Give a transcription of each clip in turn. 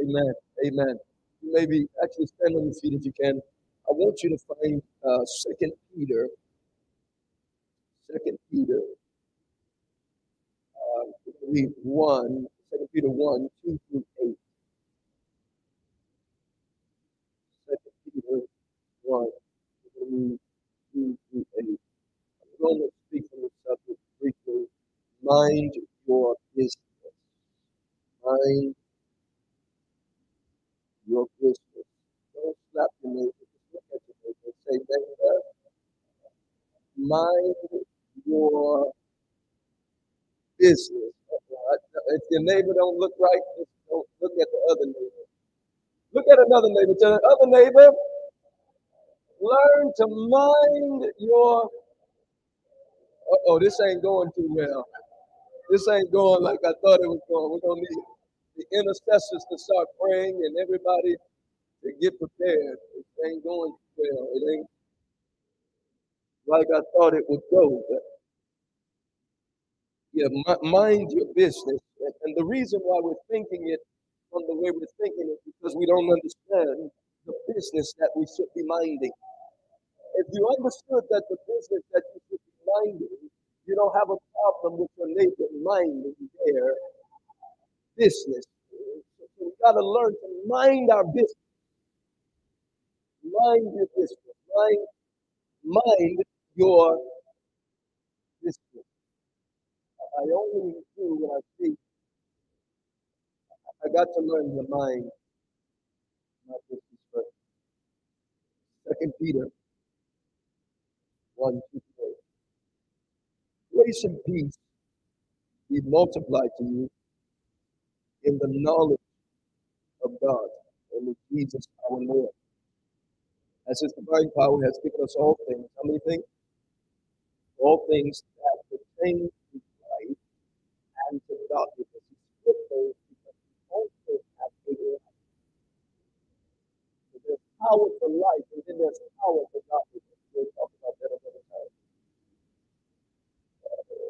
Amen. Amen. Maybe actually stand on your feet if you can. I want you to find uh, Second Peter. Second Peter. Uh, read one. Second Peter one, two through eight. Second Peter one, two through eight. I'm going to speak on the subject briefly. Mind your business. Mind your business. Don't slap your neighbor. Just look at your neighbor and say, neighbor, mind your business. If your neighbor don't look right, just don't look at the other neighbor. Look at another neighbor. Tell the other neighbor, learn to mind your. oh, this ain't going too well. This ain't going like I thought it was going. We're gonna need the intercessors to start praying and everybody to get prepared. It ain't going well. It ain't like I thought it would go. But yeah, mind your business. And, the reason why we're thinking it from the way we're thinking it because we don't understand the business that we should be minding. If you understood that the business that you should be minding, you don't have a problem with your neighbor minding their business. So we got to learn to mind our business. Mind your business. Mind, mind your business. I only do what I see. I got to learn to mind my business first. Second Peter 1, 2, 3. Grace and peace be multiplied to you in the knowledge of God and of Jesus our Lord. As his divine power has given us all things. How many things? All things that pertain to life and to godliness. He split those because he also has a life. So there's power for life and then there's power for godliness. We'll talk about that another time.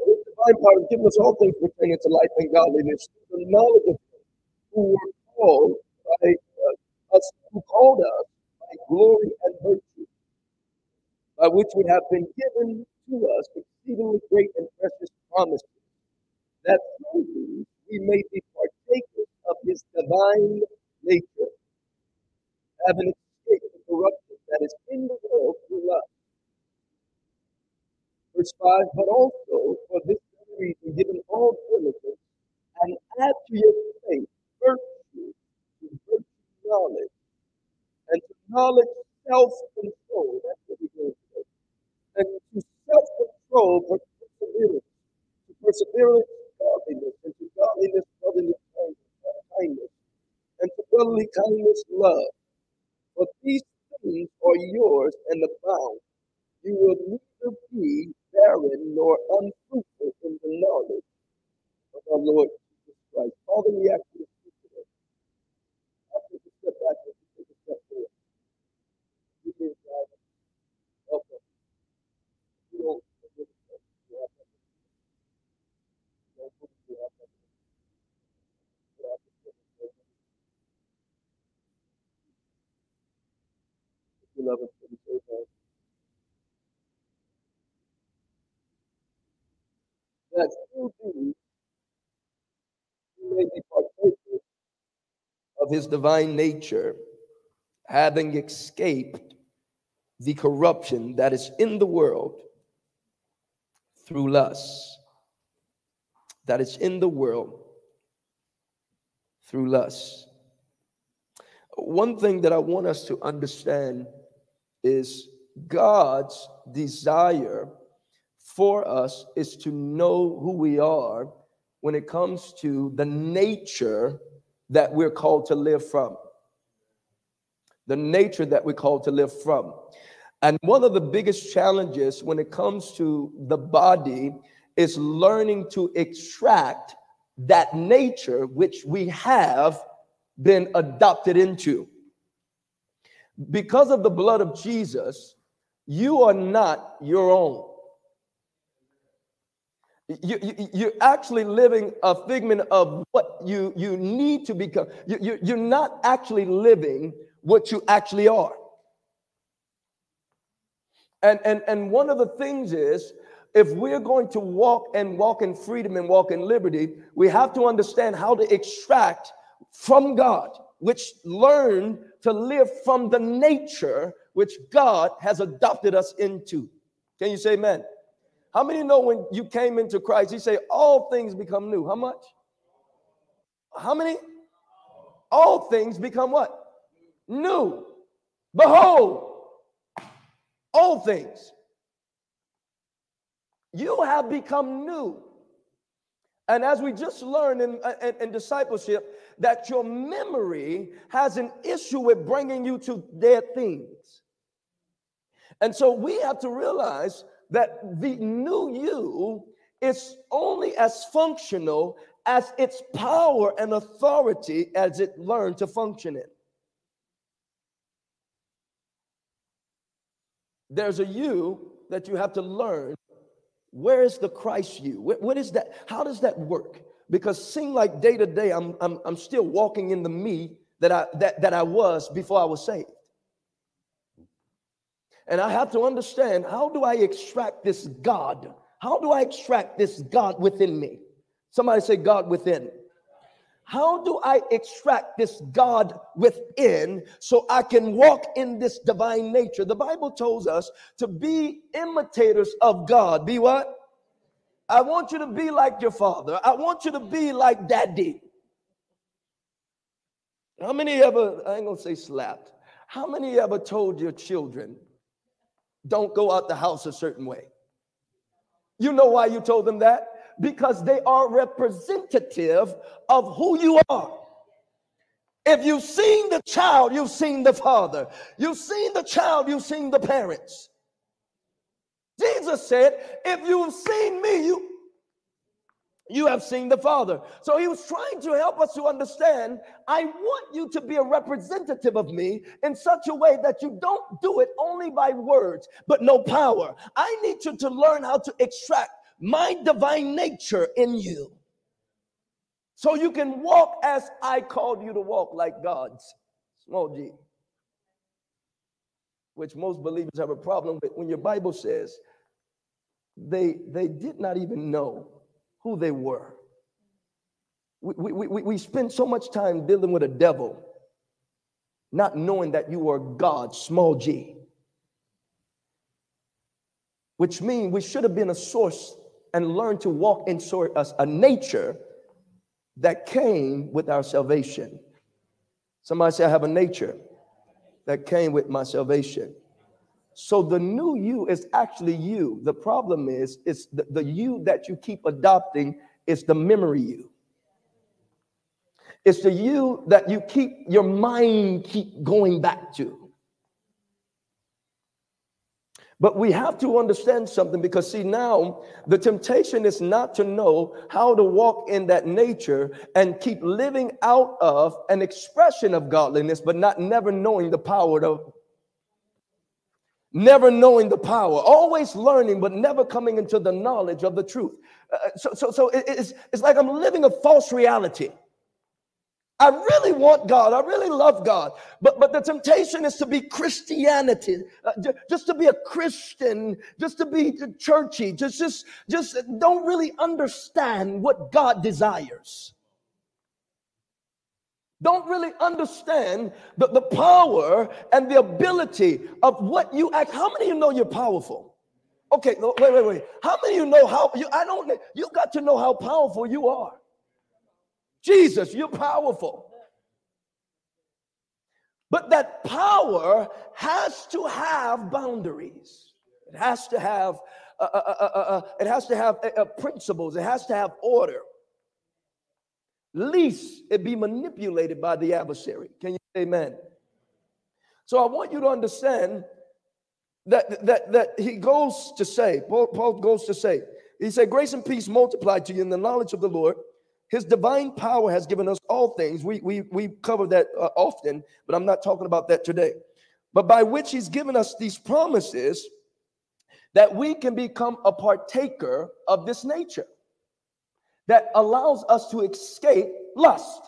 His divine power has given us all things pertaining to life and godliness. The knowledge of who were called by uh, us, who called us by glory and virtue, by which we have been given to us exceedingly great and precious promises, that through these we may be partakers of his divine nature, having escaped the corruption that is in the world through us. Verse 5, but also for this reason, given all diligence, and add to your faith virtue, to virtue knowledge, and to knowledge self-control. That's what we're doing today. And to self-control, perseverance. To perseverance, godliness, and to godliness, brotherly kindness, and to brotherly kindness, love. For these things are yours and abound. You will neither be barren nor unfruitful in the knowledge of our Lord Jesus Christ. Father, we ask you step. You give God help us. You may be of his divine nature, having escaped the corruption that is in the world through lust. That is in the world through lust. One thing that I want us to understand is God's desire for us is to know who we are when it comes to the nature that we're called to live from. The nature that we're called to live from. And one of the biggest challenges when it comes to the body is learning to extract that nature which we have been adopted into. Because of the blood of Jesus, you are not your own. You, you, you're actually living a figment of what you you need to become. You, you, you're not actually living what you actually are. And, and, and one of the things is if we're going to walk and walk in freedom and walk in liberty, we have to understand how to extract from God, which learn to live from the nature which God has adopted us into. Can you say amen? How many know when you came into Christ, he say all things become new? How much? How many? All things become what? New. Behold, all things. You have become new. And as we just learned in, uh, in, in, discipleship, that your memory has an issue with bringing you to dead things. And so we have to realize that the new you is only as functional as its power and authority as it learned to function in. There's a you that you have to learn. Where is the Christ you? what, what is that? How does that work? Because seem like day to day, I'm, I'm, I'm still walking in the me that I, that, that I was before I was saved. And I have to understand how do I extract this God? How do I extract this God within me? Somebody say, God within. How do I extract this God within so I can walk in this divine nature? The Bible tells us to be imitators of God. Be what? I want you to be like your father. I want you to be like daddy. How many ever, I ain't gonna say slapped, how many ever told your children, don't go out the house a certain way? You know why you told them that? Because they are representative of who you are. If you've seen the child, you've seen the father. You've seen the child, you've seen the parents. Jesus said, if you've seen me, you you have seen the Father. So he was trying to help us to understand I want you to be a representative of me in such a way that you don't do it only by words, but no power. I need you to learn how to extract my divine nature in you. So you can walk as I called you to walk, like God's small g. Which most believers have a problem with when your Bible says they, they did not even know who they were. We, we, we, we spend so much time dealing with a devil, not knowing that you are God, small g. Which means we should have been a source and learn to walk in sort of a nature that came with our salvation. Somebody say, I have a nature that came with my salvation. So the new you is actually you. The problem is, it's the, the you that you keep adopting is the memory you. It's the you that you keep your mind keep going back to. But we have to understand something because, see, now the temptation is not to know how to walk in that nature and keep living out of an expression of godliness, but not never knowing the power of never knowing the power, always learning, but never coming into the knowledge of the truth. Uh, so, so, so it's, it's like I'm living a false reality. I really want God. I really love God. But, but the temptation is to be Christianity, uh, j- just to be a Christian, just to be churchy, just, just, just don't really understand what God desires. Don't really understand the, the power and the ability of what you act. How many of you know you're powerful? Okay, wait, wait, wait. How many of you know how you I don't you got to know how powerful you are. Jesus, you're powerful. But that power has to have boundaries. It has to have uh, uh, uh, uh, uh it has to have uh, principles. It has to have order. Least it be manipulated by the adversary. Can you say amen? So I want you to understand that that that he goes to say, Paul, Paul goes to say, he said, Grace and peace multiplied to you in the knowledge of the Lord his divine power has given us all things. We, we, we cover that uh, often, but I'm not talking about that today. But by which he's given us these promises that we can become a partaker of this nature. that allows us to escape lust.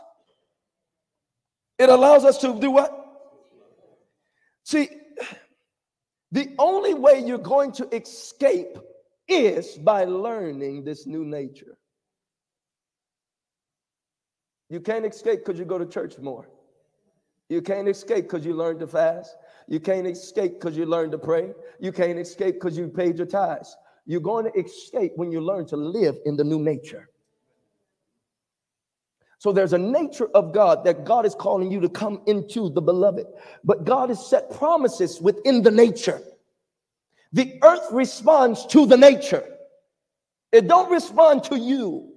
It allows us to do what? See, the only way you're going to escape is by learning this new nature. You can't escape because you go to church more. You can't escape because you learn to fast. You can't escape because you learn to pray. You can't escape because you paid your tithes. You're going to escape when you learn to live in the new nature. So there's a nature of God that God is calling you to come into the beloved. But God has set promises within the nature. The earth responds to the nature. It don't respond to you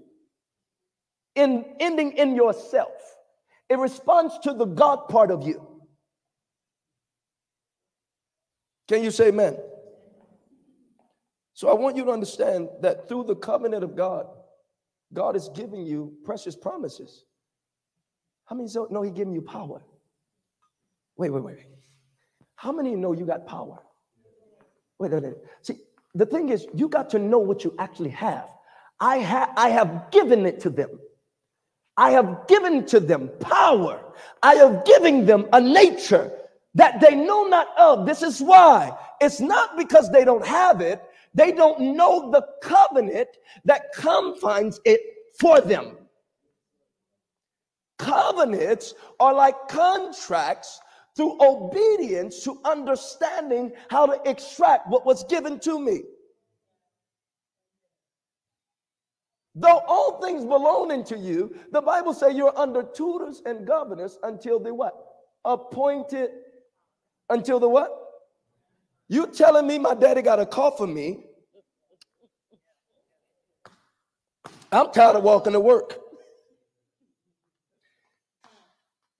in ending in yourself. It responds to the God part of you. Can you say amen? So I want you to understand that through the covenant of God, God is giving you precious promises. How many know He giving you power? Wait, wait, wait. How many know you got power? Wait, wait, wait. See, the thing is, you got to know what you actually have. I have I have given it to them. I have given to them power. I have given them a nature that they know not of. This is why. It's not because they don't have it, they don't know the covenant that confines it for them. Covenants are like contracts through obedience to understanding how to extract what was given to me. Though all things belonging to you, the Bible say you're under tutors and governors until the what? Appointed until the what? You telling me my daddy got a call for me? I'm tired of walking to work.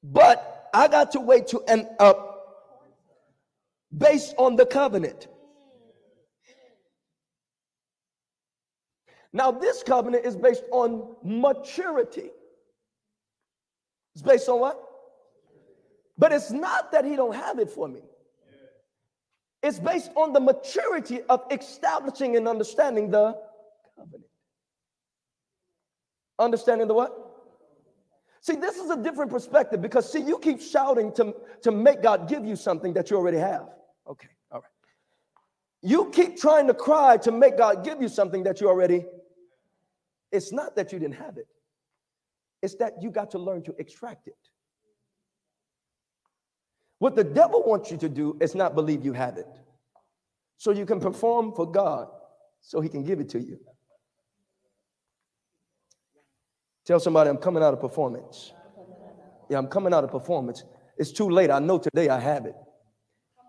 But I got to wait to end up based on the covenant. Now, this covenant is based on maturity. It's based on what? But it's not that he don't have it for me. It's based on the maturity of establishing and understanding the covenant. Understanding the what? See, this is a different perspective because, see, you keep shouting to, to make God give you something that you already have. Okay, all right. You keep trying to cry to make God give you something that you already. It's not that you didn't have it, it's that you got to learn to extract it. What the devil wants you to do is not believe you have it. So you can perform for God so he can give it to you. Tell somebody I'm coming out of performance. Yeah, I'm coming out of performance. It's too late. I know today I have it.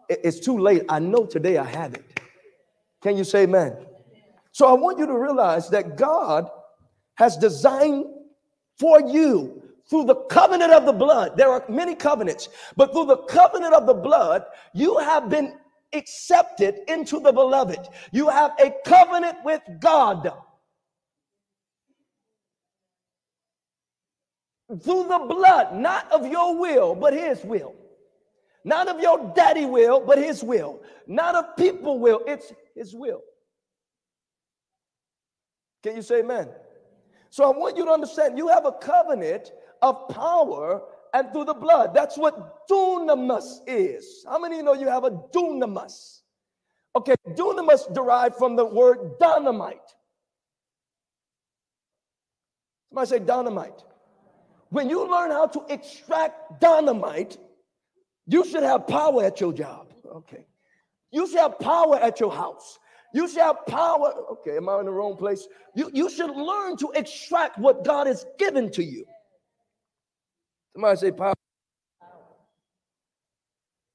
It's too late. I know today I have it. Can you say amen? So I want you to realize that God has designed for you through the covenant of the blood. There are many covenants, but through the covenant of the blood, you have been accepted into the beloved. You have a covenant with God. through the blood, not of your will, but his will. Not of your daddy will, but his will. Not of people will, it's his will. Can you say amen? So I want you to understand you have a covenant of power and through the blood. That's what dunamis is. How many you know you have a dunamis? Okay, dunamis derived from the word dynamite. Somebody say dynamite. When you learn how to extract dynamite, you should have power at your job. Okay. You should have power at your house. You have power. Okay, am I in the wrong place? You, you should learn to extract what God has given to you. Somebody say power.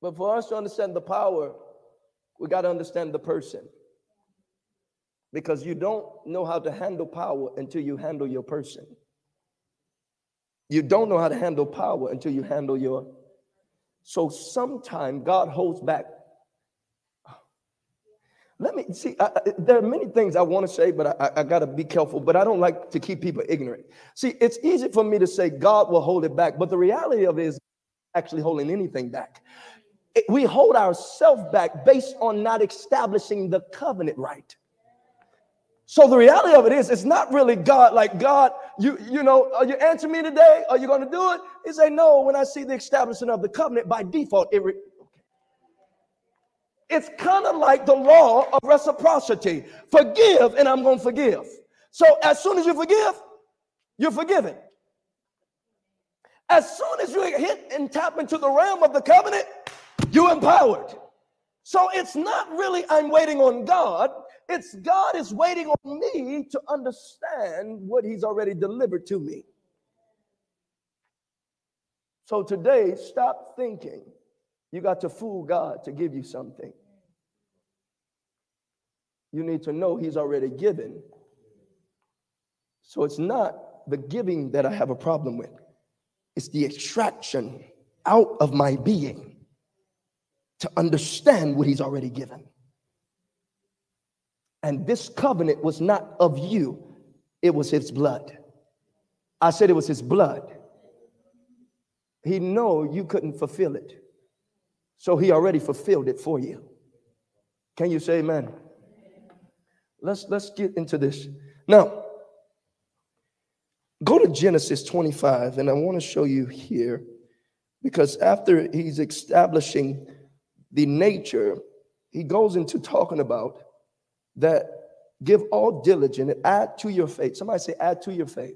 But for us to understand the power, we got to understand the person. Because you don't know how to handle power until you handle your person. You don't know how to handle power until you handle your. So sometimes God holds back. Let me see. I, there are many things I want to say, but I, I got to be careful. But I don't like to keep people ignorant. See, it's easy for me to say God will hold it back, but the reality of it is actually holding anything back. It, we hold ourselves back based on not establishing the covenant right. So the reality of it is, it's not really God. Like God, you you know, are you answering me today? Are you going to do it? He say, no. When I see the establishment of the covenant, by default, it. Re- it's kind of like the law of reciprocity. Forgive, and I'm going to forgive. So as soon as you forgive, you're forgiven. As soon as you hit and tap into the realm of the covenant, you're empowered. So it's not really I'm waiting on God. It's God is waiting on me to understand what He's already delivered to me. So today, stop thinking you got to fool God to give you something. You need to know He's already given. So it's not the giving that I have a problem with, it's the extraction out of my being to understand what He's already given. And this covenant was not of you, it was his blood. I said it was his blood. He know you couldn't fulfill it. So he already fulfilled it for you. Can you say amen? Let's let's get into this. Now, go to Genesis 25 and I want to show you here because after he's establishing the nature, he goes into talking about that give all diligence add to your faith. Somebody say, add to your faith.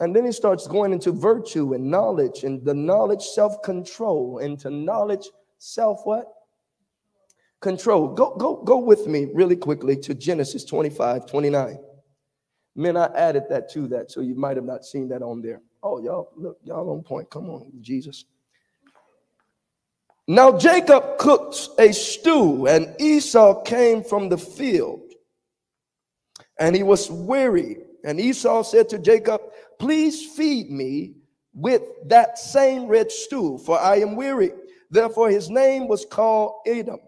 And then he starts going into virtue and knowledge, and the knowledge self control, into knowledge self what? Control. Go, go, go with me really quickly to Genesis 25, 29. Men, I added that to that, so you might have not seen that on there. Oh, y'all, look, y'all on point. Come on, Jesus. Now Jacob cooked a stew, and Esau came from the field, and he was weary. And Esau said to Jacob, Please feed me with that same red stew, for I am weary. Therefore, his name was called Edom.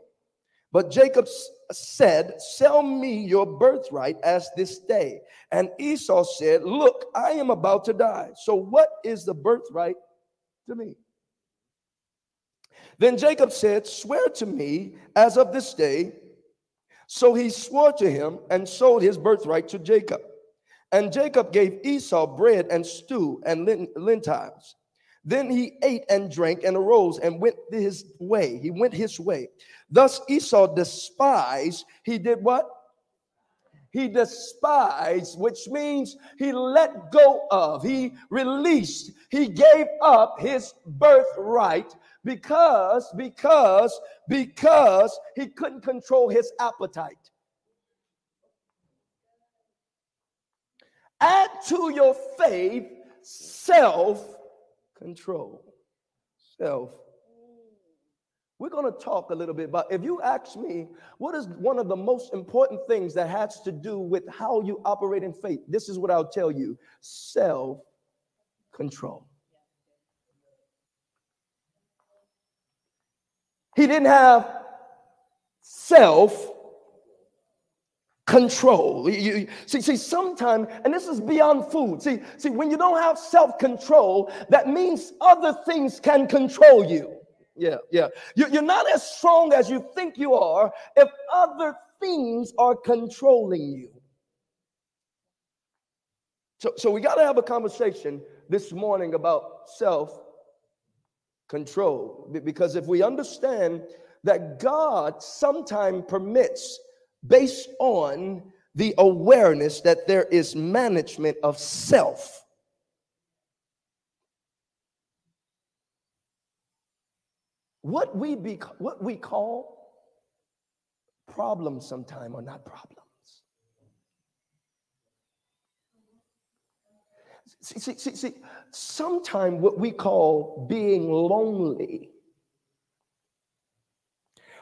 But Jacob said, Sell me your birthright as this day. And Esau said, Look, I am about to die. So, what is the birthright to me? Then Jacob said, Swear to me as of this day. So he swore to him and sold his birthright to Jacob. And Jacob gave Esau bread and stew and lentils. Then he ate and drank and arose and went his way. He went his way. Thus Esau despised. He did what? He despised, which means he let go of, he released, he gave up his birthright because, because, because he couldn't control his appetite. Add to your faith self control. Self. We're going to talk a little bit about if you ask me, what is one of the most important things that has to do with how you operate in faith? This is what I'll tell you self control. He didn't have self control. You, see, see, sometimes, and this is beyond food. See, see, when you don't have self control, that means other things can control you. Yeah, yeah. You, You're not as strong as you think you are if other things are controlling you. So, so we got to have a conversation this morning about self control. Because if we understand that God sometimes permits, based on the awareness that there is management of self. What we be, what we call problems sometimes are not problems. See, see, see, see sometimes what we call being lonely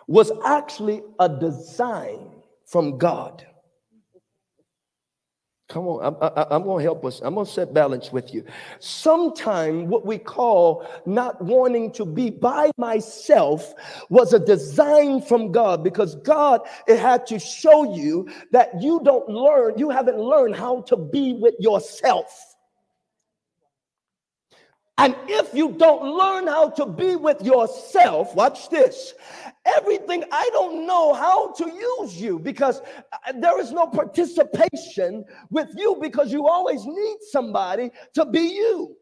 was actually a design from God. Come on, I, am going to help us. I'm going to set balance with you. Sometime what we call not wanting to be by myself was a design from God because God it had to show you that you don't learn, you haven't learned how to be with yourself. And if you don't learn how to be with yourself, watch this. Everything, I don't know how to use you because uh, there is no participation with you because you always need somebody to be you.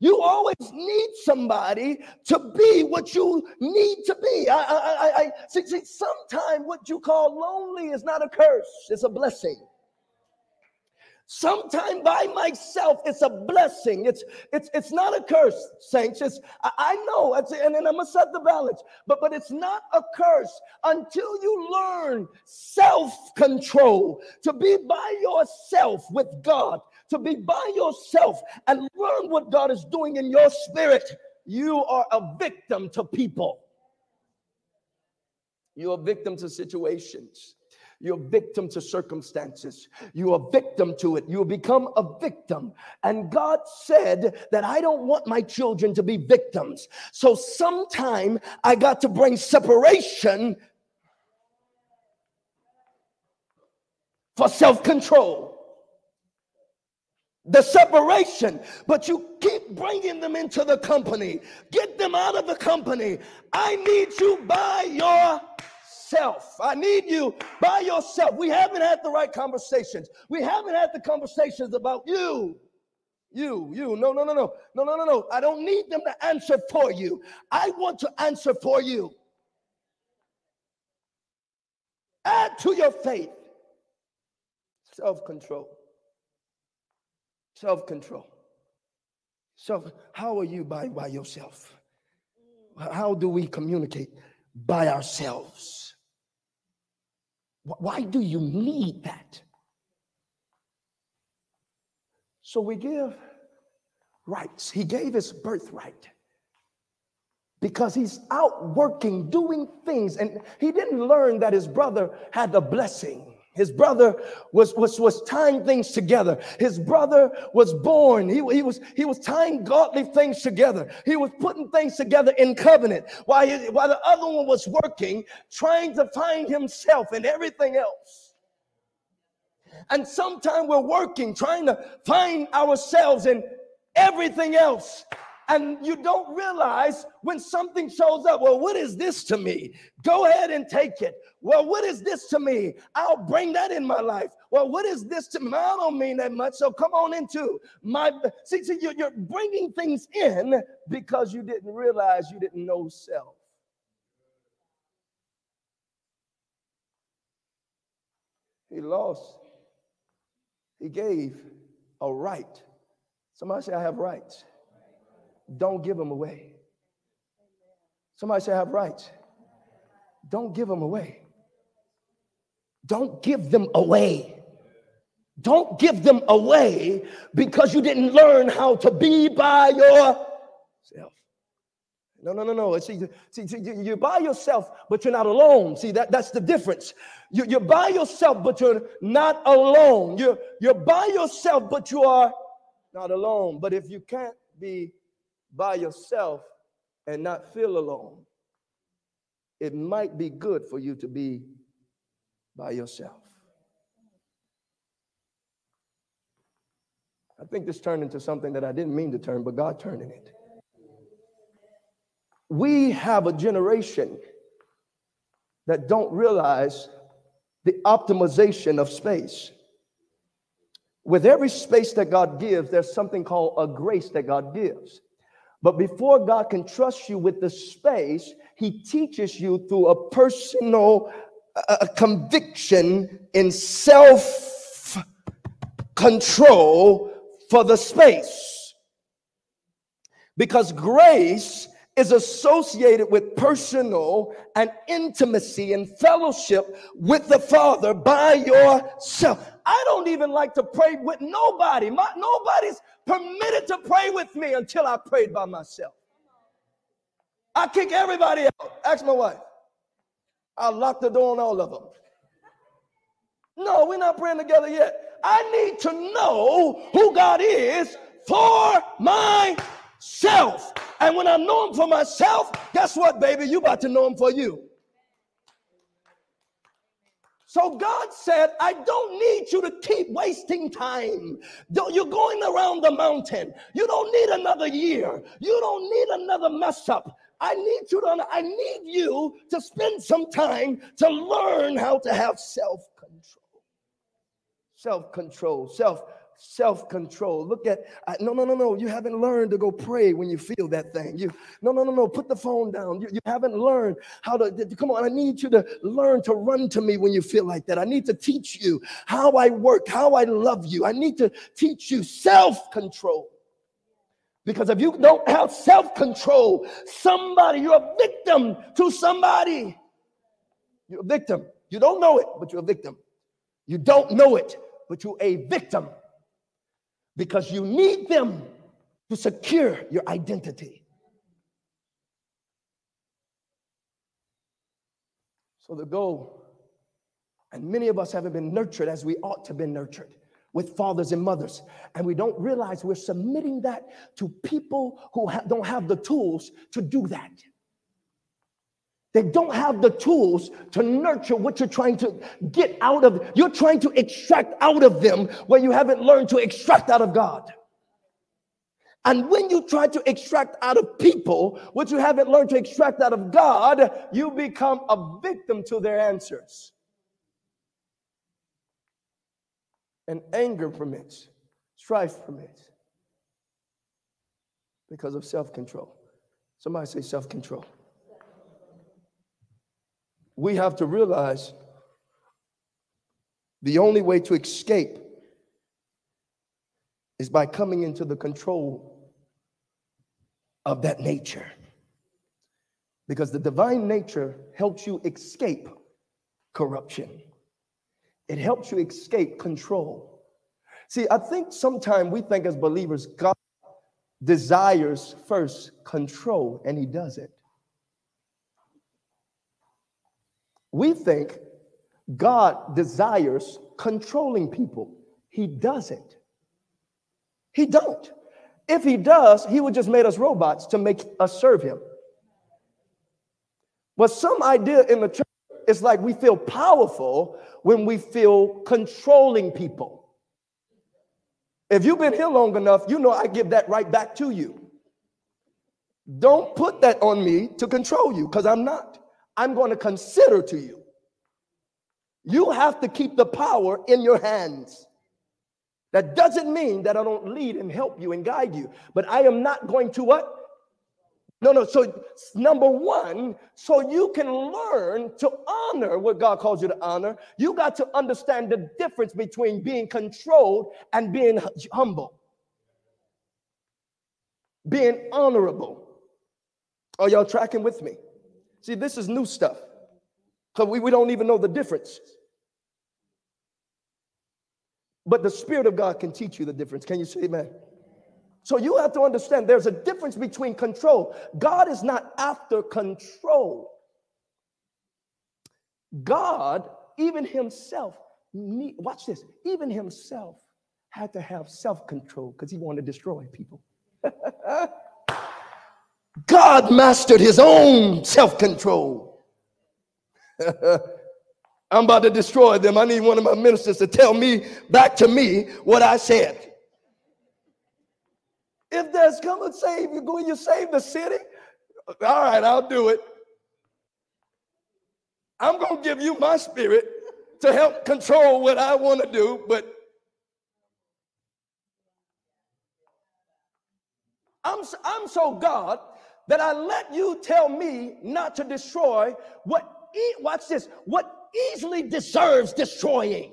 You always need somebody to be what you need to be. I, I, I, I see, see sometimes what you call lonely is not a curse, it's a blessing. Sometime by myself, it's a blessing. It's it's it's not a curse, saints. It's I, I know, it's, and I'm gonna set the balance, but but it's not a curse until you learn self-control to be by yourself with God, to be by yourself and learn what God is doing in your spirit. You are a victim to people. You're a victim to situations. You're victim to circumstances. You're a victim to it. You become a victim. And God said that I don't want my children to be victims. So sometime I got to bring separation for self control the separation, but you keep bringing them into the company. Get them out of the company. I need you by your yourself. I need you by yourself. We haven't had the right conversations. We haven't had the conversations about you. You, you, no, no, no, no, no, no, no, no. I don't need them to answer for you. I want to answer for you. Add to your faith self control. Self control. So, how are you by, by yourself? How do we communicate by ourselves? Why do you need that? So we give rights. He gave his birthright because he's out working, doing things, and he didn't learn that his brother had a blessing. His brother was, was, was tying things together. His brother was born. He, he, was, he was tying godly things together. He was putting things together in covenant while, he, while the other one was working, trying to find himself and everything else. And sometimes we're working, trying to find ourselves in everything else and you don't realize when something shows up. Well, what is this to me? Go ahead and take it. Well, what is this to me? I'll bring that in my life. Well, what is this to me? I don't mean that much. So come on into my. See, see, you're, you're bringing things in because you didn't realize you didn't know self. He lost. He gave a right. Somebody say, I have rights. Don't give them away. Somebody say, I have rights. Don't give them away. Don't give them away. Don't give them away because you didn't learn how to be by yourself. No, no, no, no. See, see, see, you're by yourself, but you're not alone. See, that, that's the difference. You, you're by yourself, but you're not alone. You're, you're by yourself, but you are not alone. But if you can't be by yourself and not feel alone, it might be good for you to be by yourself. I think this turned into something that I didn't mean to turn, but God turned it. We have a generation that don't realize the optimization of space. With every space that God gives, there's something called a grace that God gives. But before God can trust you with the space, He teaches you through a personal conviction in self control for the space. Because grace is associated with personal and intimacy and fellowship with the Father by yourself. I don't even like to pray with nobody. My, nobody's permitted to pray with me until I prayed by myself. I kick everybody out. Ask my wife. I lock the door on all of them. No, we're not praying together yet. I need to know who God is for myself. And when I know him for myself, guess what, baby? You about to know him for you. So God said, I don't need you to keep wasting time. You're going around the mountain. You don't need another year. You don't need another mess up. I need you to I need you to spend some time to learn how to have self-control. Self-control, self self control. Look at, I, no, no, no, no. You haven't learned to go pray when you feel that thing. You, no, no, no, no. Put the phone down. You, you haven't learned how to, come on. I need you to learn to run to me when you feel like that. I need to teach you how I work, how I love you. I need to teach you self control. Because if you don't have self control, somebody, you're a victim to somebody. You're a victim. You don't know it, but you're a victim. You don't know it, but you're a victim because you need them to secure your identity. So the goal, and many of us haven't been nurtured as we ought to have been nurtured with fathers and mothers. And we don't realize we're submitting that to people who ha- don't have the tools to do that. They don't have the tools to nurture what you're trying to get out of. You're trying to extract out of them where you haven't learned to extract out of God. And when you try to extract out of people what you haven't learned to extract out of God, you become a victim to their answers. And anger permits, strife permits because of self control. Somebody say self control we have to realize the only way to escape is by coming into the control of that nature. Because the divine nature helps you escape corruption, it helps you escape control. See, I think sometimes we think as believers, God desires first control, and He does it. We think God desires controlling people. He doesn't. He don't. If he does, he would just made us robots to make us serve him. But some idea in the church is like we feel powerful when we feel controlling people. If you've been here long enough, you know I give that right back to you. Don't put that on me to control you because I'm not. I'm going to consider to you. You have to keep the power in your hands. That doesn't mean that I don't lead and help you and guide you, but I am not going to what? No, no. So, number one, so you can learn to honor what God calls you to honor, you got to understand the difference between being controlled and being humble, being honorable. Are y'all tracking with me? See, this is new stuff because we, we don't even know the difference. But the Spirit of God can teach you the difference. Can you say amen? So you have to understand there's a difference between control. God is not after control. God, even Himself, watch this, even Himself had to have self control because He wanted to destroy people. God mastered his own self control. I'm about to destroy them. I need one of my ministers to tell me back to me what I said. If there's come and save you, go you save the city. All right, I'll do it. I'm going to give you my spirit to help control what I want to do, but I'm, I'm so God that I let you tell me not to destroy what, e- watch this, what easily deserves destroying.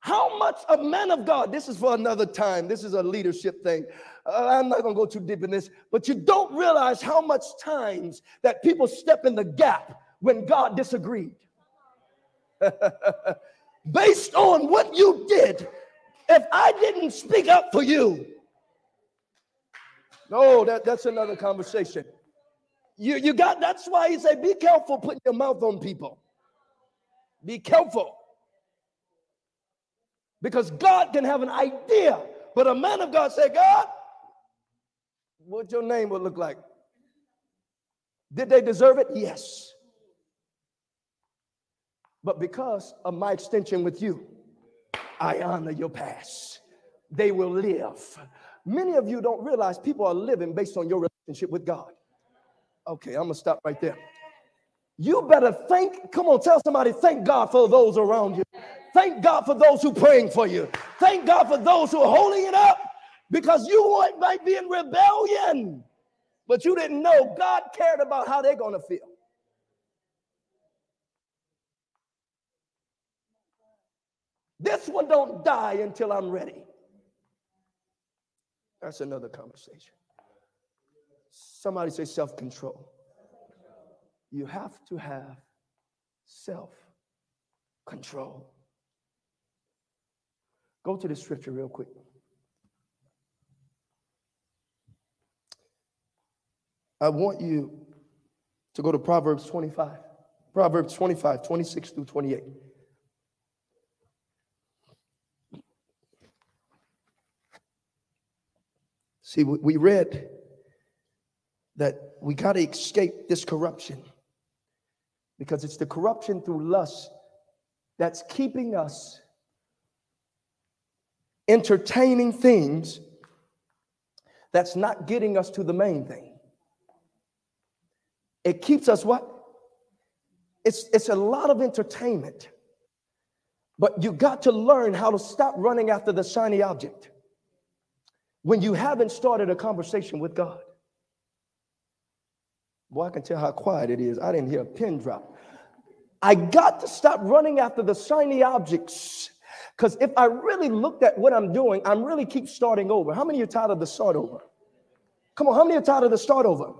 How much a man of God, this is for another time, this is a leadership thing. Uh, I'm not gonna go too deep in this, but you don't realize how much times that people step in the gap when God disagreed. Based on what you did, if I didn't speak up for you, no, that, that's another conversation. You, you got that's why he said, be careful putting your mouth on people. Be careful. Because God can have an idea, but a man of God said, God, what your name would look like? Did they deserve it? Yes. But because of my extension with you, I honor your past. They will live. Many of you don't realize people are living based on your relationship with God. Okay, I'm gonna stop right there. You better thank, come on, tell somebody, thank God for those around you. Thank God for those who praying for you. Thank God for those who are holding it up because you might be in rebellion, but you didn't know God cared about how they're to feel. This one don't die until I'm ready. That's another conversation. Somebody say self control. You have to have self control. Go to the scripture real quick. I want you to go to Proverbs 25. Proverbs 25, 26 through 28. See, we read that we got to escape this corruption because it's the corruption through lust that's keeping us entertaining things that's not getting us to the main thing. It keeps us what? It's, it's a lot of entertainment. But you got to learn how to stop running after the shiny object when you haven't started a conversation with God. Boy, I can tell how quiet it is. I didn't hear a pin drop. I got to stop running after the shiny objects. Because if I really looked at what I'm doing, I'm really keep starting over. How many are tired of the start over? Come on, how many are tired of the start over?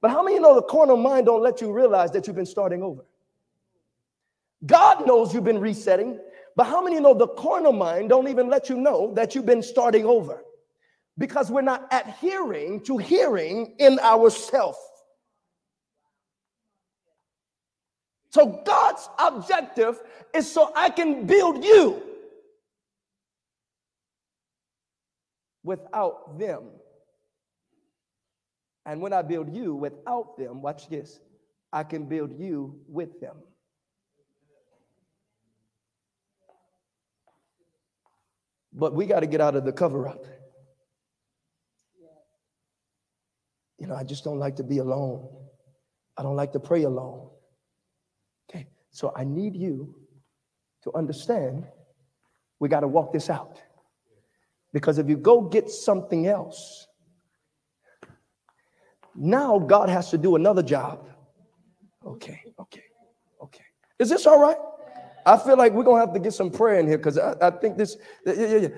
But how many know the carnal mind don't let you realize that you've been starting over? God knows you've been resetting, but how many know the carnal mind don't even let you know that you've been starting over? Because we're not adhering to hearing in ourself. So God's objective is so I can build you without them. And when I build you without them, watch this, I can build you with them. But we got to get out of the cover up. You know, I just don't like to be alone. I don't like to pray alone. Okay, so I need you to understand we got to walk this out. Because if you go get something else, now God has to do another job. Okay, okay, okay. Is this all right? I feel like we're gonna have to get some prayer in here because I, I, think this. Yeah, yeah, yeah.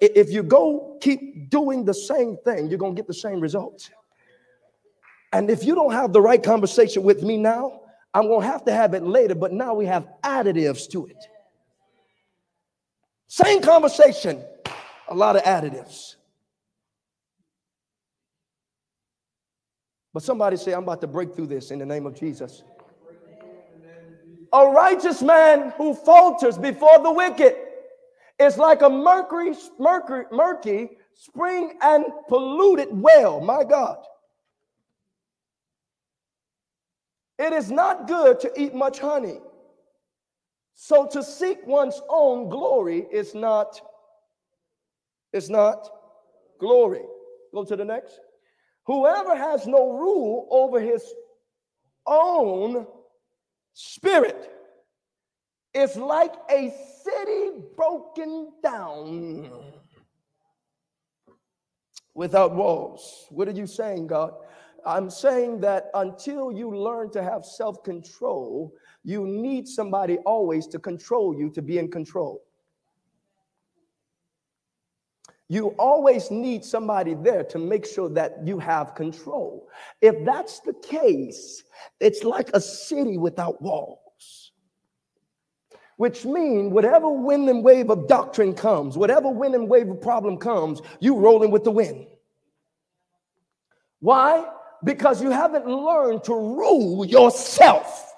If you go keep doing the same thing, you're gonna get the same results. And if you don't have the right conversation with me now, I'm gonna have to have it later. But now we have additives to it. Same conversation, a lot of additives. But somebody say, I'm about to break through this in the name of Jesus. A righteous man who falters before the wicked is like a mercury, mercury, murky spring and polluted well. My God. It is not good to eat much honey. So to seek one's own glory is not, is not glory. Go to the next. Whoever has no rule over his own spirit is like a city broken down without walls. What are you saying, God? I'm saying that until you learn to have self control, you need somebody always to control you to be in control. You always need somebody there to make sure that you have control. If that's the case, it's like a city without walls. Which means whatever wind and wave of doctrine comes, whatever wind and wave of problem comes, you rolling with the wind. Why? Because you haven't learned to rule yourself.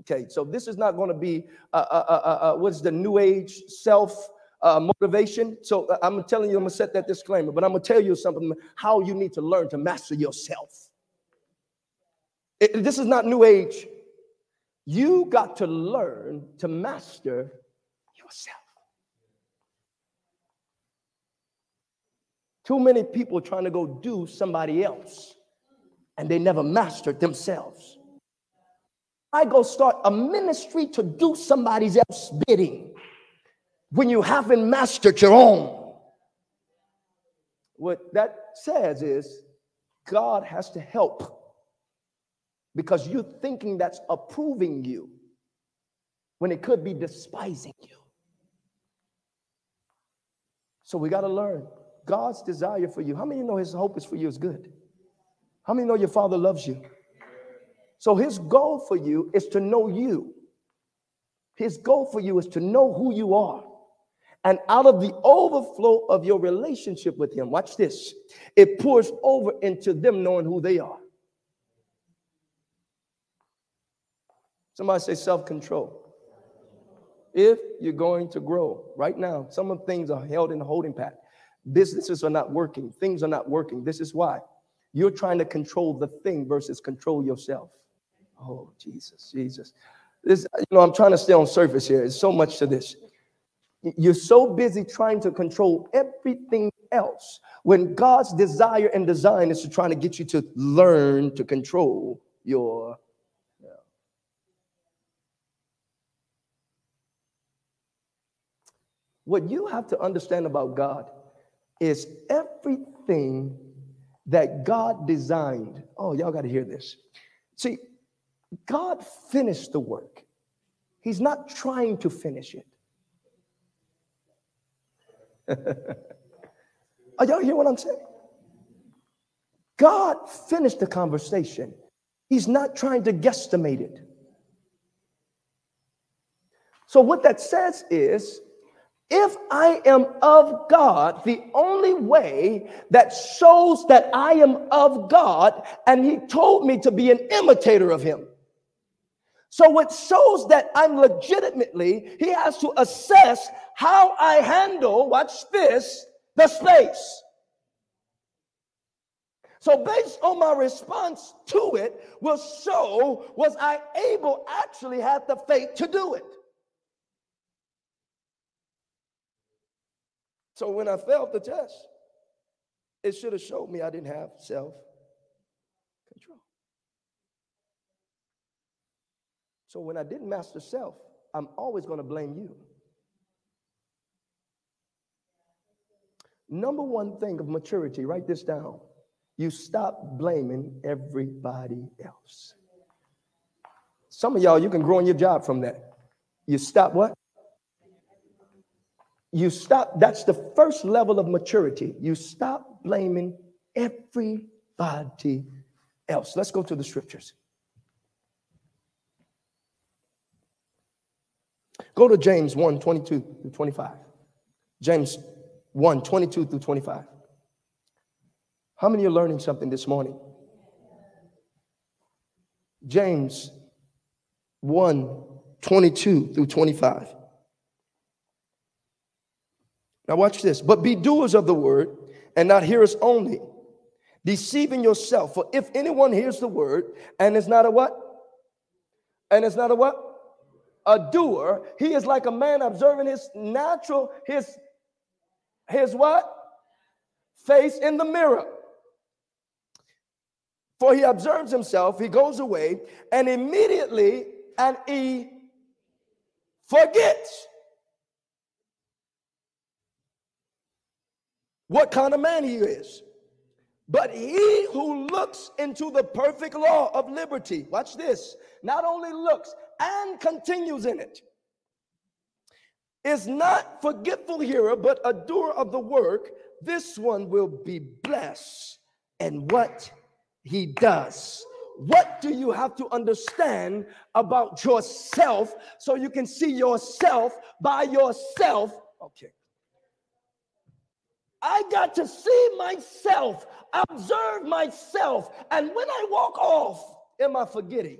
Okay, so this is not going to be uh, uh, uh, uh, what's the new age self uh, motivation. So uh, I'm telling you, I'm gonna set that disclaimer, but I'm gonna tell you something how you need to learn to master yourself. It, this is not new age. You got to learn to master yourself. Too many people trying to go do somebody else and they never mastered themselves. I go start a ministry to do somebody else's bidding when you haven't mastered your own. What that says is God has to help because you're thinking that's approving you when it could be despising you. So we got to learn God's desire for you. How many know his hope is for you is good? How many know your father loves you? So his goal for you is to know you. His goal for you is to know who you are. And out of the overflow of your relationship with him, watch this, it pours over into them knowing who they are. Somebody say self control. If you're going to grow right now, some of things are held in a holding pattern. Businesses are not working, things are not working. This is why you're trying to control the thing versus control yourself. Oh, Jesus, Jesus. This, you know, I'm trying to stay on surface here. There's so much to this. You're so busy trying to control everything else when God's desire and design is to trying to get you to learn to control your. What you have to understand about God is everything that God designed. Oh, y'all got to hear this. See, God finished the work, He's not trying to finish it. Are y'all hear what I'm saying? God finished the conversation. He's not trying to guesstimate it. So, what that says is if I am of God, the only way that shows that I am of God, and He told me to be an imitator of Him. So, it shows that I'm legitimately, He has to assess how I handle, watch this, the space. So, based on my response to it, will show was I able, actually, have the faith to do it. So when I failed the test, it should have showed me I didn't have self control. So when I didn't master self, I'm always going to blame you. Number one thing of maturity, write this down. You stop blaming everybody else. Some of y'all, you can grow in your job from that. You stop what? You stop, that's the first level of maturity. You stop blaming everybody else. Let's go to the scriptures. Go to James 1 22 through 25. James 1 22 through 25. How many are learning something this morning? James 1 22 through 25. Now, watch this. But be doers of the word and not hearers only, deceiving yourself. For if anyone hears the word and is not a what? And is not a what? A doer, he is like a man observing his natural, his, his what? Face in the mirror. For he observes himself, he goes away, and immediately and he forgets what kind of man he is. But he who looks into the perfect law of liberty, watch this, not only looks and continues in it, is not forgetful hearer, but a doer of the work, this one will be blessed in what he does. What do you have to understand about yourself so you can see yourself by yourself? Okay. I got to see myself, observe myself. And when I walk off, am I forgetting?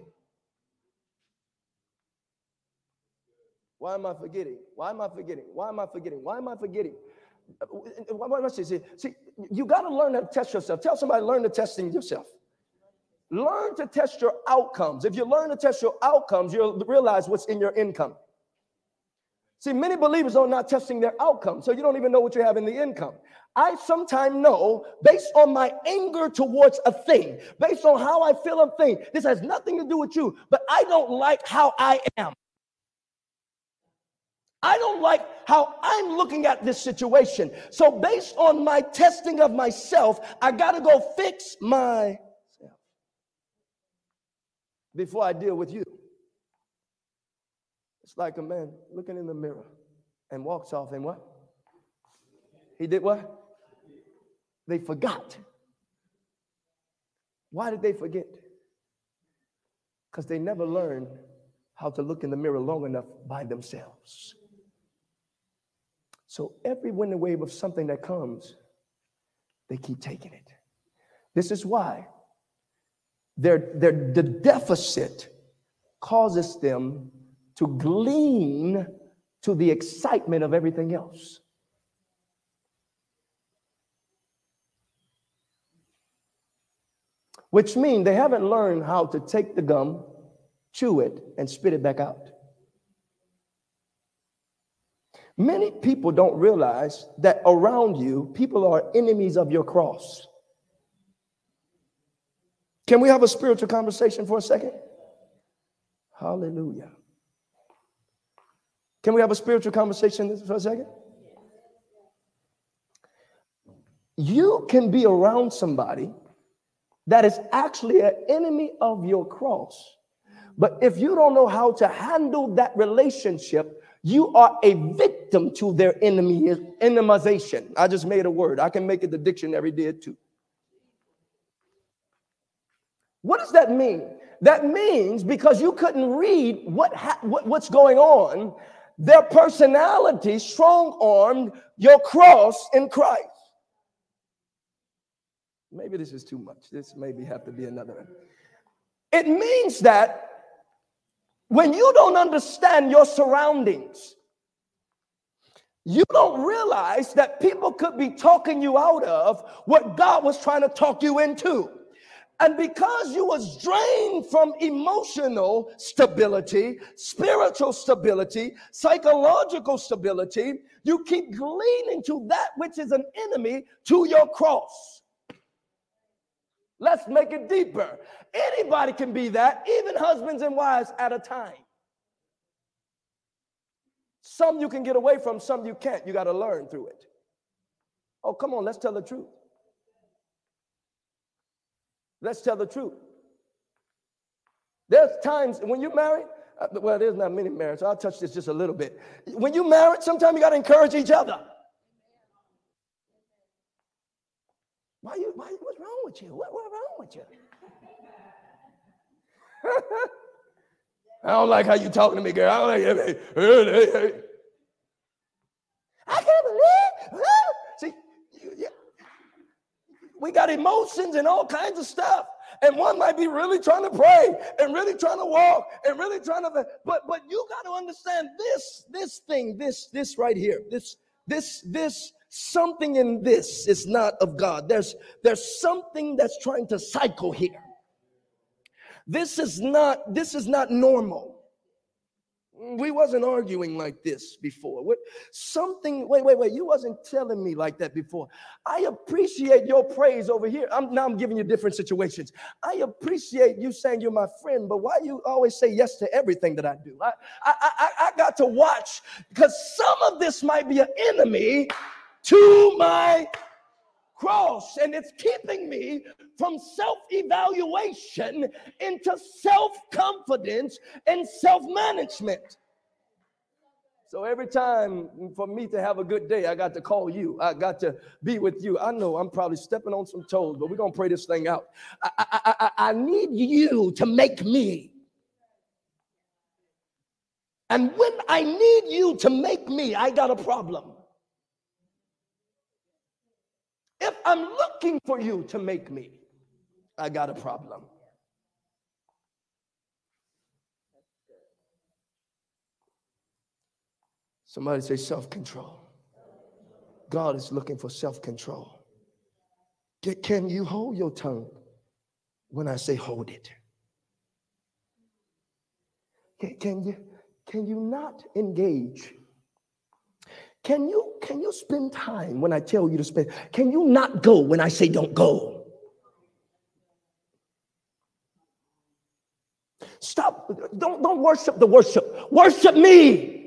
Why am I forgetting? Why am I forgetting? Why am I forgetting? Why am I forgetting? What must I say? See, you got to learn to test yourself. Tell somebody, learn to testing yourself. learn to test your outcomes. If you learn to test your outcomes, you'll realize what's in your income. See, many believers are not testing their outcome, so you don't even know what you have in the income. I sometimes know based on my anger towards a thing, based on how I feel a thing. This has nothing to do with you, but I don't like how I am. I don't like how I'm looking at this situation. So, based on my testing of myself, I got to go fix myself before I deal with you. It's like a man looking in the mirror and walks off and what? He did what? They forgot. Why did they forget? Because they never learned how to look in the mirror long enough by themselves. So every wind and wave of something that comes, they keep taking it. This is why their, their, the deficit causes them to glean to the excitement of everything else. Which means they haven't learned how to take the gum, chew it, and spit it back out. Many people don't realize that around you, people are enemies of your cross. Can we have a spiritual conversation for a second? Hallelujah. Can we have a spiritual conversation for a second? You can be around somebody that is actually an enemy of your cross. But if you don't know how to handle that relationship, you are a victim to their enemy enemization. I just made a word. I can make it the dictionary did too. What does that mean? That means because you couldn't read what, ha- what what's going on, their personality strong armed your cross in Christ. Maybe this is too much. This maybe have to be another. It means that when you don't understand your surroundings, you don't realize that people could be talking you out of what God was trying to talk you into. And because you was drained from emotional stability, spiritual stability, psychological stability, you keep leaning to that which is an enemy to your cross. Let's make it deeper. Anybody can be that, even husbands and wives at a time. Some you can get away from, some you can't. You got to learn through it. Oh, come on, let's tell the truth. Let's tell the truth. There's times when you're married, uh, well, there's not many marriages, so I'll touch this just a little bit. When you're married, sometimes you got to encourage each other. Why you, why, what's wrong with you? What, what's wrong with you? I don't like how you talking to me, girl. I don't like hey, hey, hey, hey. I can't believe. See, you, we got emotions and all kinds of stuff. And one might be really trying to pray and really trying to walk and really trying to, but but you got to understand this, this thing, this, this right here, this, this, this, something in this is not of God. There's there's something that's trying to cycle here. This is not, this is not normal. We wasn't arguing like this before. Something, wait, wait, wait. You wasn't telling me like that before. I appreciate your praise over here. I'm now I'm giving you different situations. I appreciate you saying you're my friend, but why you always say yes to everything that I do? I I I, I got to watch because some of this might be an enemy to my cross and it's keeping me from self evaluation into self confidence and self management. So every time for me to have a good day, I got to call you. I got to be with you. I know I'm probably stepping on some toes, but we're gonna pray this thing out. I, I, I, I need you to make me. And when I need you to make me, I got a problem. If I'm looking for you to make me, I got a problem. Somebody say self control. God is looking for self control. Can you hold your tongue when I say hold it. Can, you can you not engage? Can you can you spend time when I tell you to spend? Can you not go when I say don't go? Stop. Don't, don't worship the worship. Worship me.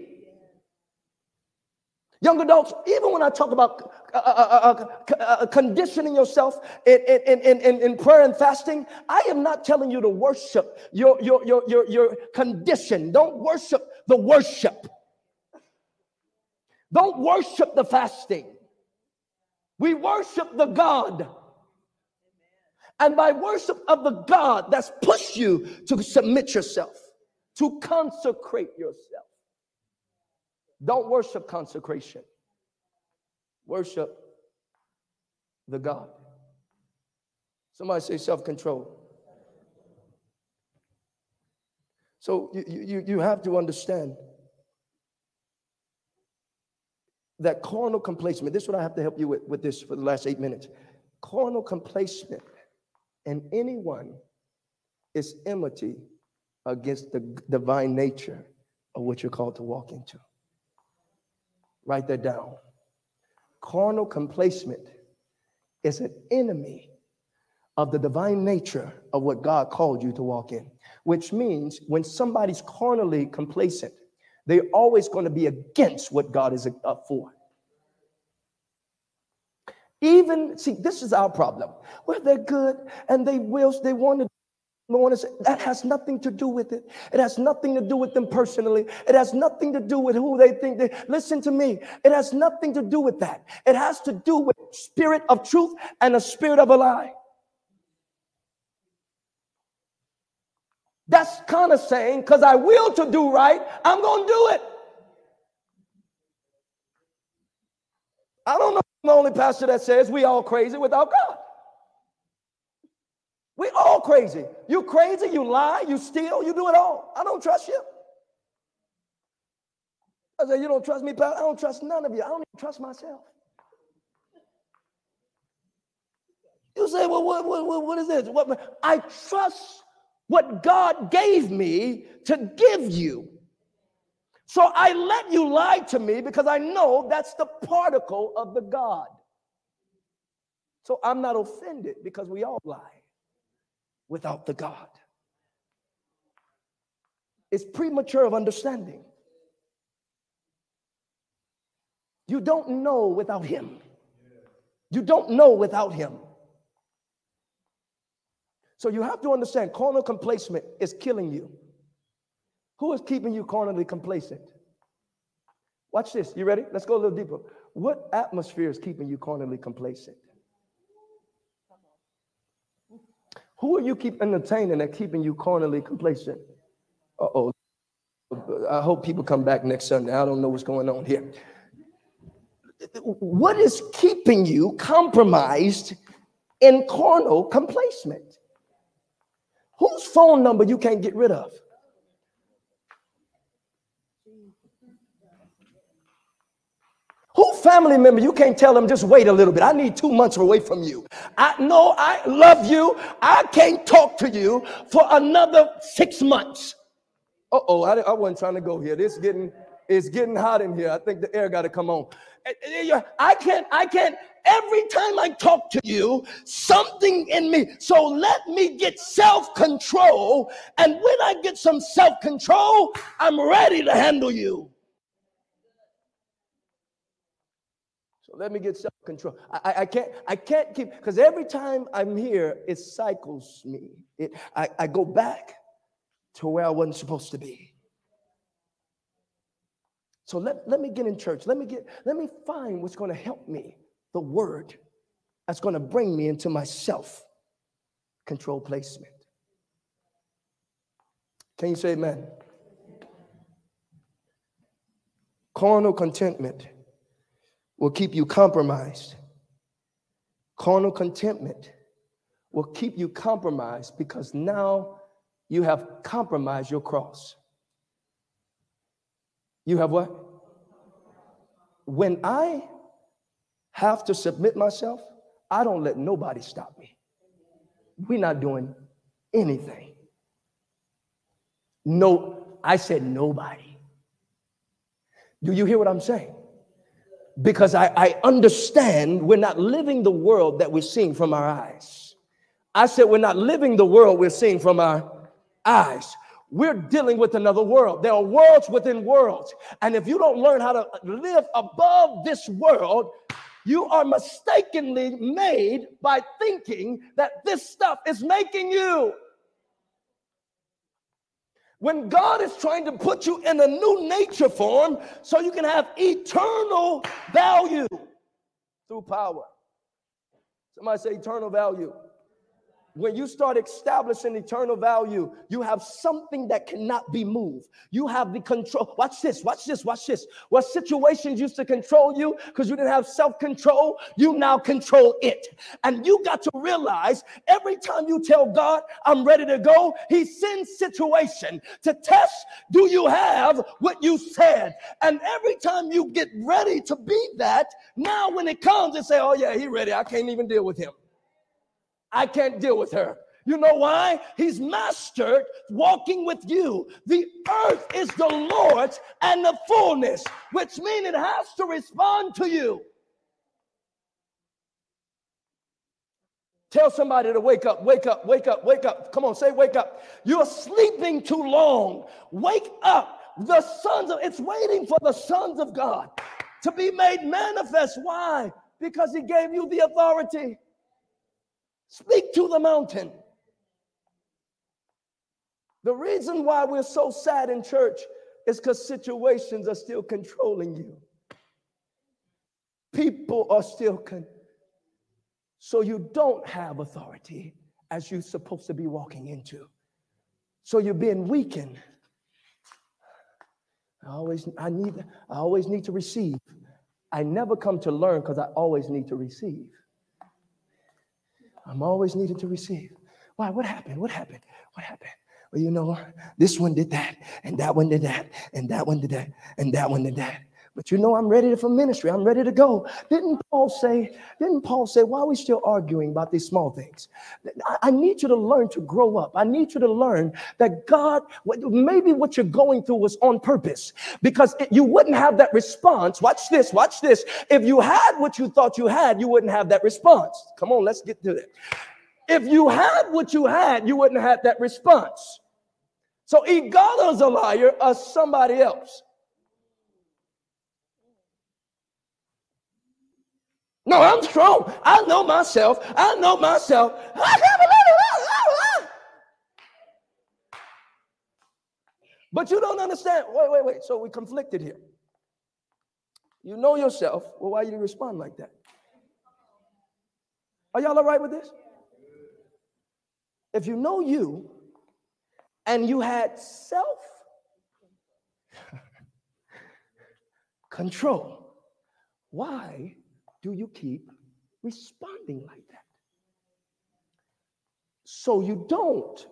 Young adults, even when I talk about uh, uh, uh, uh conditioning yourself in, in, in, in, in prayer and fasting, I am not telling you to worship your, your, your, your, your condition. Don't worship the worship. Don't worship the fasting. We worship the God. And by worship of the God, that's push you to submit yourself, to consecrate yourself. Don't worship consecration. Worship the God. Somebody say self control. So you, you, you have to understand that carnal complacement. This is what I have to help you with, with this for the last eight minutes. Carnal complacement and anyone is enmity against the divine nature of what you're called to walk into. Write that down. Carnal complacement is an enemy of the divine nature of what God called you to walk in, which means when somebody's carnally complacent, they're always going to be against what God is up for. Even, see, this is our problem. Well, they're good and they will, they want to that has nothing to do with it. It has nothing to do with them personally. It has nothing to do with who they think they listen to me. It has nothing to do with that. It has to do with spirit of truth and a spirit of a lie. That's kind of saying, because I will to do right, I'm going to do it. I don't know I'm the only pastor that says we all crazy without God. We all crazy. You crazy, you lie, you steal, you do it all. I don't trust you. I said, you don't trust me, Pastor? I don't trust none of you. I don't even trust myself. You say, well, what, what, what is this? What, I trust what God gave me to give you. So I let you lie to me because I know that's the particle of the God. So I'm not offended because we all lie without the God. It's premature of understanding. You don't know without Him. You don't know without Him. So you have to understand carnal complacement is killing you. Who is keeping you carnally complacent? Watch this. You ready? Let's go a little deeper. What atmosphere is keeping you carnally complacent? Who are you keep entertaining and keeping you carnally complacent? Uh oh. I hope people come back next Sunday. I don't know what's going on here. What is keeping you compromised in carnal complacement? Whose phone number you can't get rid of? Who family member you can't tell them just wait a little bit? I need two months away from you. I know I love you. I can't talk to you for another six months. Uh oh, I, I wasn't trying to go here. This getting it's getting hot in here. I think the air got to come on. Eh, eh, I can't. I can't. Every time I talk to you, something in me. So let me get self control, and when I get some self control, I'm ready to handle you. So let me get self-control. I, I, can't, I can't keep, because every time I'm here, it cycles me. It, I, I go back to where I wasn't supposed to be. So let, let me get in church. Let me get, let me find what's going to help me. The word that's going to bring me into my self-control placement. Can you say amen? Carnal contentment will keep you compromised. Carnal contentment will keep you compromised because now you have compromised your cross. You have what? When I have to submit myself, I don't let nobody stop me. We're not doing anything. No, I said nobody. Do you hear what I'm saying? Because I, I understand we're not living the world that we're seeing from our eyes. I said we're not living the world we're seeing from our eyes. We're dealing with another world. There are worlds within worlds. And if you don't learn how to live above this world, you are mistakenly made by thinking that this stuff is making you. When God is trying to put you in a new nature form so you can have eternal value through power. Somebody say eternal value when you start establishing eternal value, you have something that cannot be moved. You have the control. Watch this, watch this, watch this. What situations used to control you because you didn't have self control, you now control it. And you got to realize every time you tell God, I'm ready to go, He sends situation to test do you have what you said? And every time you get ready to be that, now when it comes, and say, Oh, yeah, He ready. I can't even deal with Him. I can't deal with her. You know why? He's mastered walking with you. The earth is the Lord's and the fullness, which means it has to respond to you. Tell somebody to wake up, wake up, wake up, wake up. Come on, say wake up. You're sleeping too long. Wake up. The sons of it's waiting for the sons of God to be made manifest. Why? Because he gave you the authority. Speak to the mountain. The reason why we're so sad in church is because situations are still controlling you. People are still con- so you don't have authority as you're supposed to be walking into. So you're being weakened. I always I need I always need to receive. I never come to learn because I always need to receive. I'm always needing to receive. Why? What happened? What happened? What happened? Well, you know, this one did that, and that one did that, and that one did that, and that one did that. But you know, I'm ready for ministry. I'm ready to go. Didn't Paul say, didn't Paul say, why are we still arguing about these small things? I need you to learn to grow up. I need you to learn that God, maybe what you're going through was on purpose because you wouldn't have that response. Watch this, watch this. If you had what you thought you had, you wouldn't have that response. Come on, let's get to it. If you had what you had, you wouldn't have that response. So is a liar or somebody else. I'm strong. I know myself. I know myself. Can't believe it. Ah, ah, ah. But you don't understand. Wait, wait, wait. So we conflicted here. You know yourself. Well, why you respond like that? Are y'all all right with this? If you know you and you had self control, why do you keep responding like that? So you don't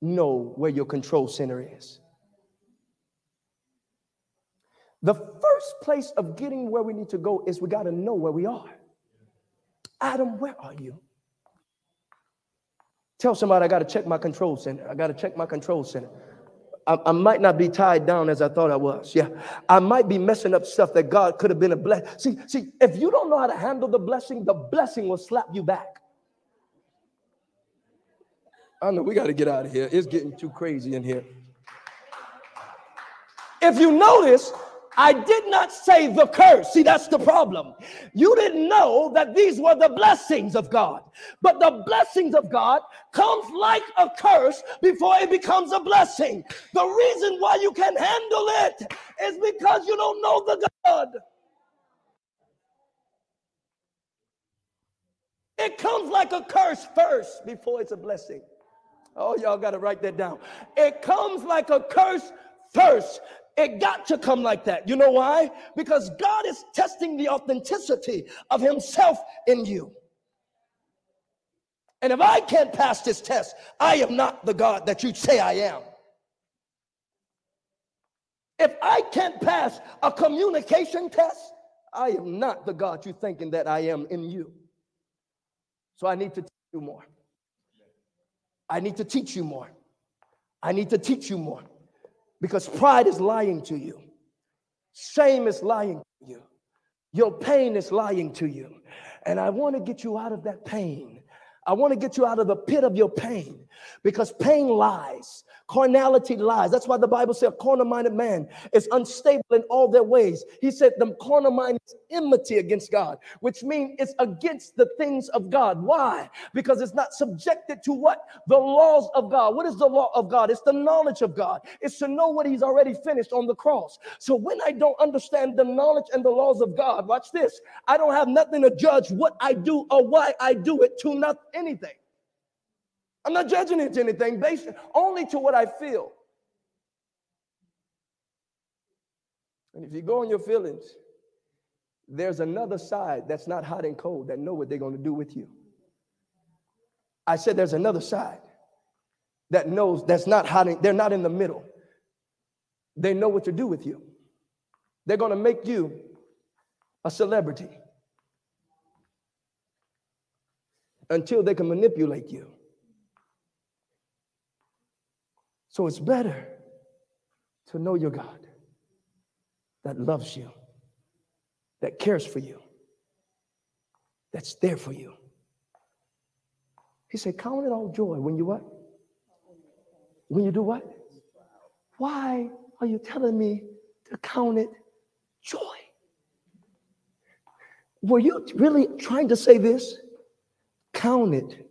know where your control center is. The first place of getting where we need to go is we got to know where we are. Adam, where are you? Tell somebody I got to check my control center. I got to check my control center. I, I, might not be tied down as I thought I was. Yeah. I might be messing up stuff that God could have been a blessing. See, see, if you don't know how to handle the blessing, the blessing will slap you back. I know we got to get out of here. It's getting too crazy in here. If you notice, I did not say the curse. See, that's the problem. You didn't know that these were the blessings of God. But the blessings of God comes like a curse before it becomes a blessing. The reason why you can handle it is because you don't know the God. It comes like a curse first before it's a blessing. Oh, y'all got to write that down. It comes like a curse first it got to come like that. You know why? Because God is testing the authenticity of Himself in you. And if I can't pass this test, I am not the God that you say I am. If I can't pass a communication test, I am not the God you're thinking that I am in you. So I need to do more. I need to teach you more. I need to teach you more because pride is lying to you, shame is lying to you, your pain is lying to you. And I want to get you out of that pain. I want to get you out of the pit of your pain because pain lies. Carnality lies. That's why the Bible said a carnal minded man is unstable in all their ways. He said the carnal mind is enmity against God, which means it's against the things of God. Why? Because it's not subjected to what? The laws of God. What is the law of God? It's the knowledge of God. It's to know what He's already finished on the cross. So when I don't understand the knowledge and the laws of God, watch this. I don't have nothing to judge what I do or why I do it to not anything. I'm not judging it to anything based only to what I feel. And if you go on your feelings, there's another side that's not hot and cold that know what they're going to do with you. I said there's another side that knows that's not hot, and, they're not in the middle. They know what to do with you. They're going to make you a celebrity until they can manipulate you. So it's better to know your God that loves you, that cares for you, that's there for you. He said, Count it all joy when you what? When you do what? Why are you telling me to count it joy? Were you really trying to say this? Count it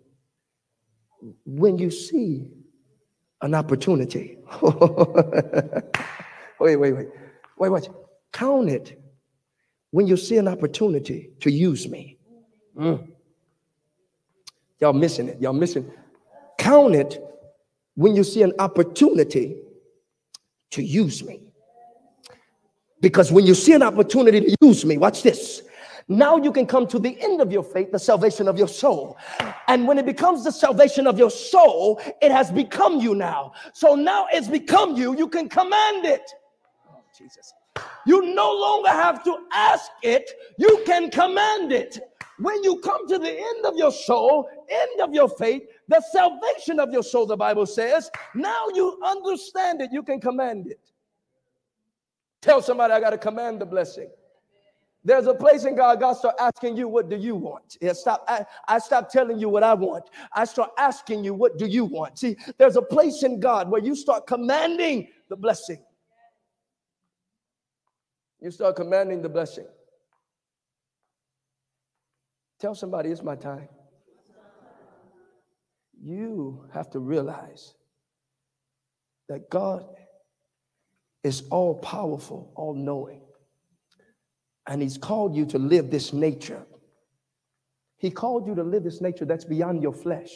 when you see an opportunity. wait, wait, wait. Wait, wait. Count it when you see an opportunity to use me. Mm. Y'all missing it. Y'all missing. Count it when you see an opportunity to use me. Because when you see an opportunity to use me, watch this. Now you can come to the end of your faith, the salvation of your soul. And when it becomes the salvation of your soul, it has become you now. So now it's become you, you can command it. Oh, Jesus. You no longer have to ask it, you can command it. When you come to the end of your soul, end of your faith, the salvation of your soul, the Bible says, now you understand it, you can command it. Tell somebody, I got to command the blessing. There's a place in God, God start asking you, what do you want? Yeah, stop. I, I stop telling you what I want. I start asking you, what do you want? See, there's a place in God where you start commanding the blessing. You start commanding the blessing. Tell somebody it's my time. You have to realize that God is all powerful, all knowing. And he's called you to live this nature. He called you to live this nature that's beyond your flesh.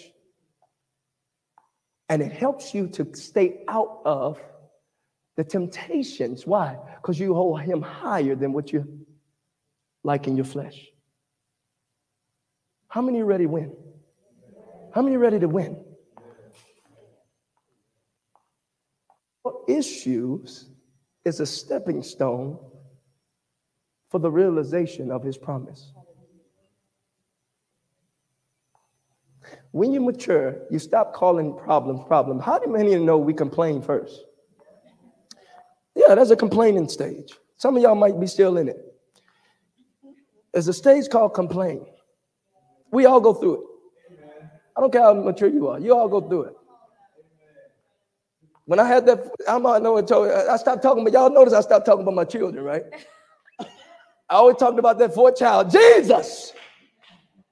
And it helps you to stay out of the temptations. Why? Because you hold him higher than what you like in your flesh. How many are ready to win? How many are ready to win? Well, issues is a stepping stone for the realization of his promise. When you mature, you stop calling problems problems. How do many of you know we complain first? Yeah, there's a complaining stage. Some of y'all might be still in it. There's a stage called complain. We all go through it. I don't care how mature you are. You all go through it. When I had that, I'm not know I stopped talking, but y'all notice I stopped talking about my children, right? I always talked about that fourth child. Jesus,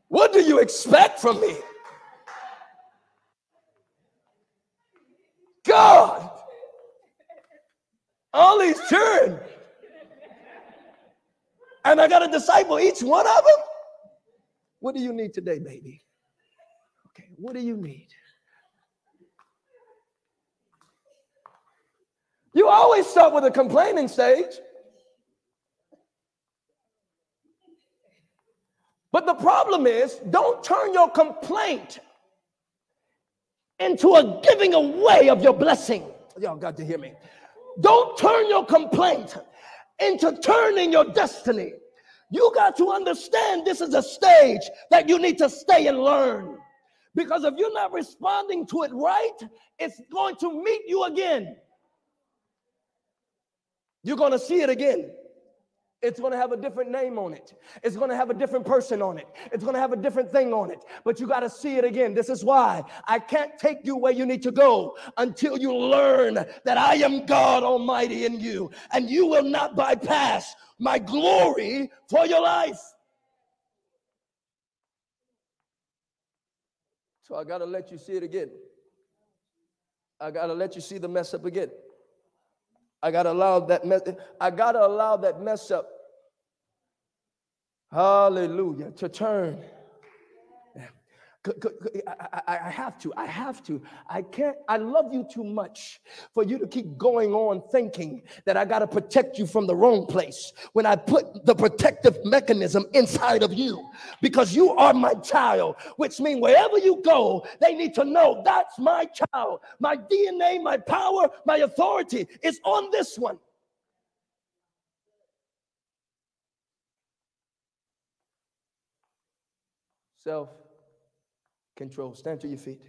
what do you expect from me? God, all these children. And I got to disciple each one of them. What do you need today, baby? Okay, what do you need? You always start with a complaining stage. But the problem is, don't turn your complaint into a giving away of your blessing. Y'all got to hear me. Don't turn your complaint into turning your destiny. You got to understand this is a stage that you need to stay and learn Because if you're not responding to it right, it's going to meet you again. You're going to see it again. It's going to have a different name on it. It's going to have a different person on it. It's going to have a different thing on it. But you got to see it again. This is why I can't take you where you need to go until you learn that I am God Almighty in you and you will not bypass my glory for your life. So I got to let you see it again. I got to let you see the mess up again. I gotta allow that mess. I gotta allow that mess up. Hallelujah. To turn. I have to. I have to. I can't. I love you too much for you to keep going on thinking that I got to protect you from the wrong place when I put the protective mechanism inside of you because you are my child, which means wherever you go, they need to know that's my child. My DNA, my power, my authority is on this one. Self control. Stand to your feet.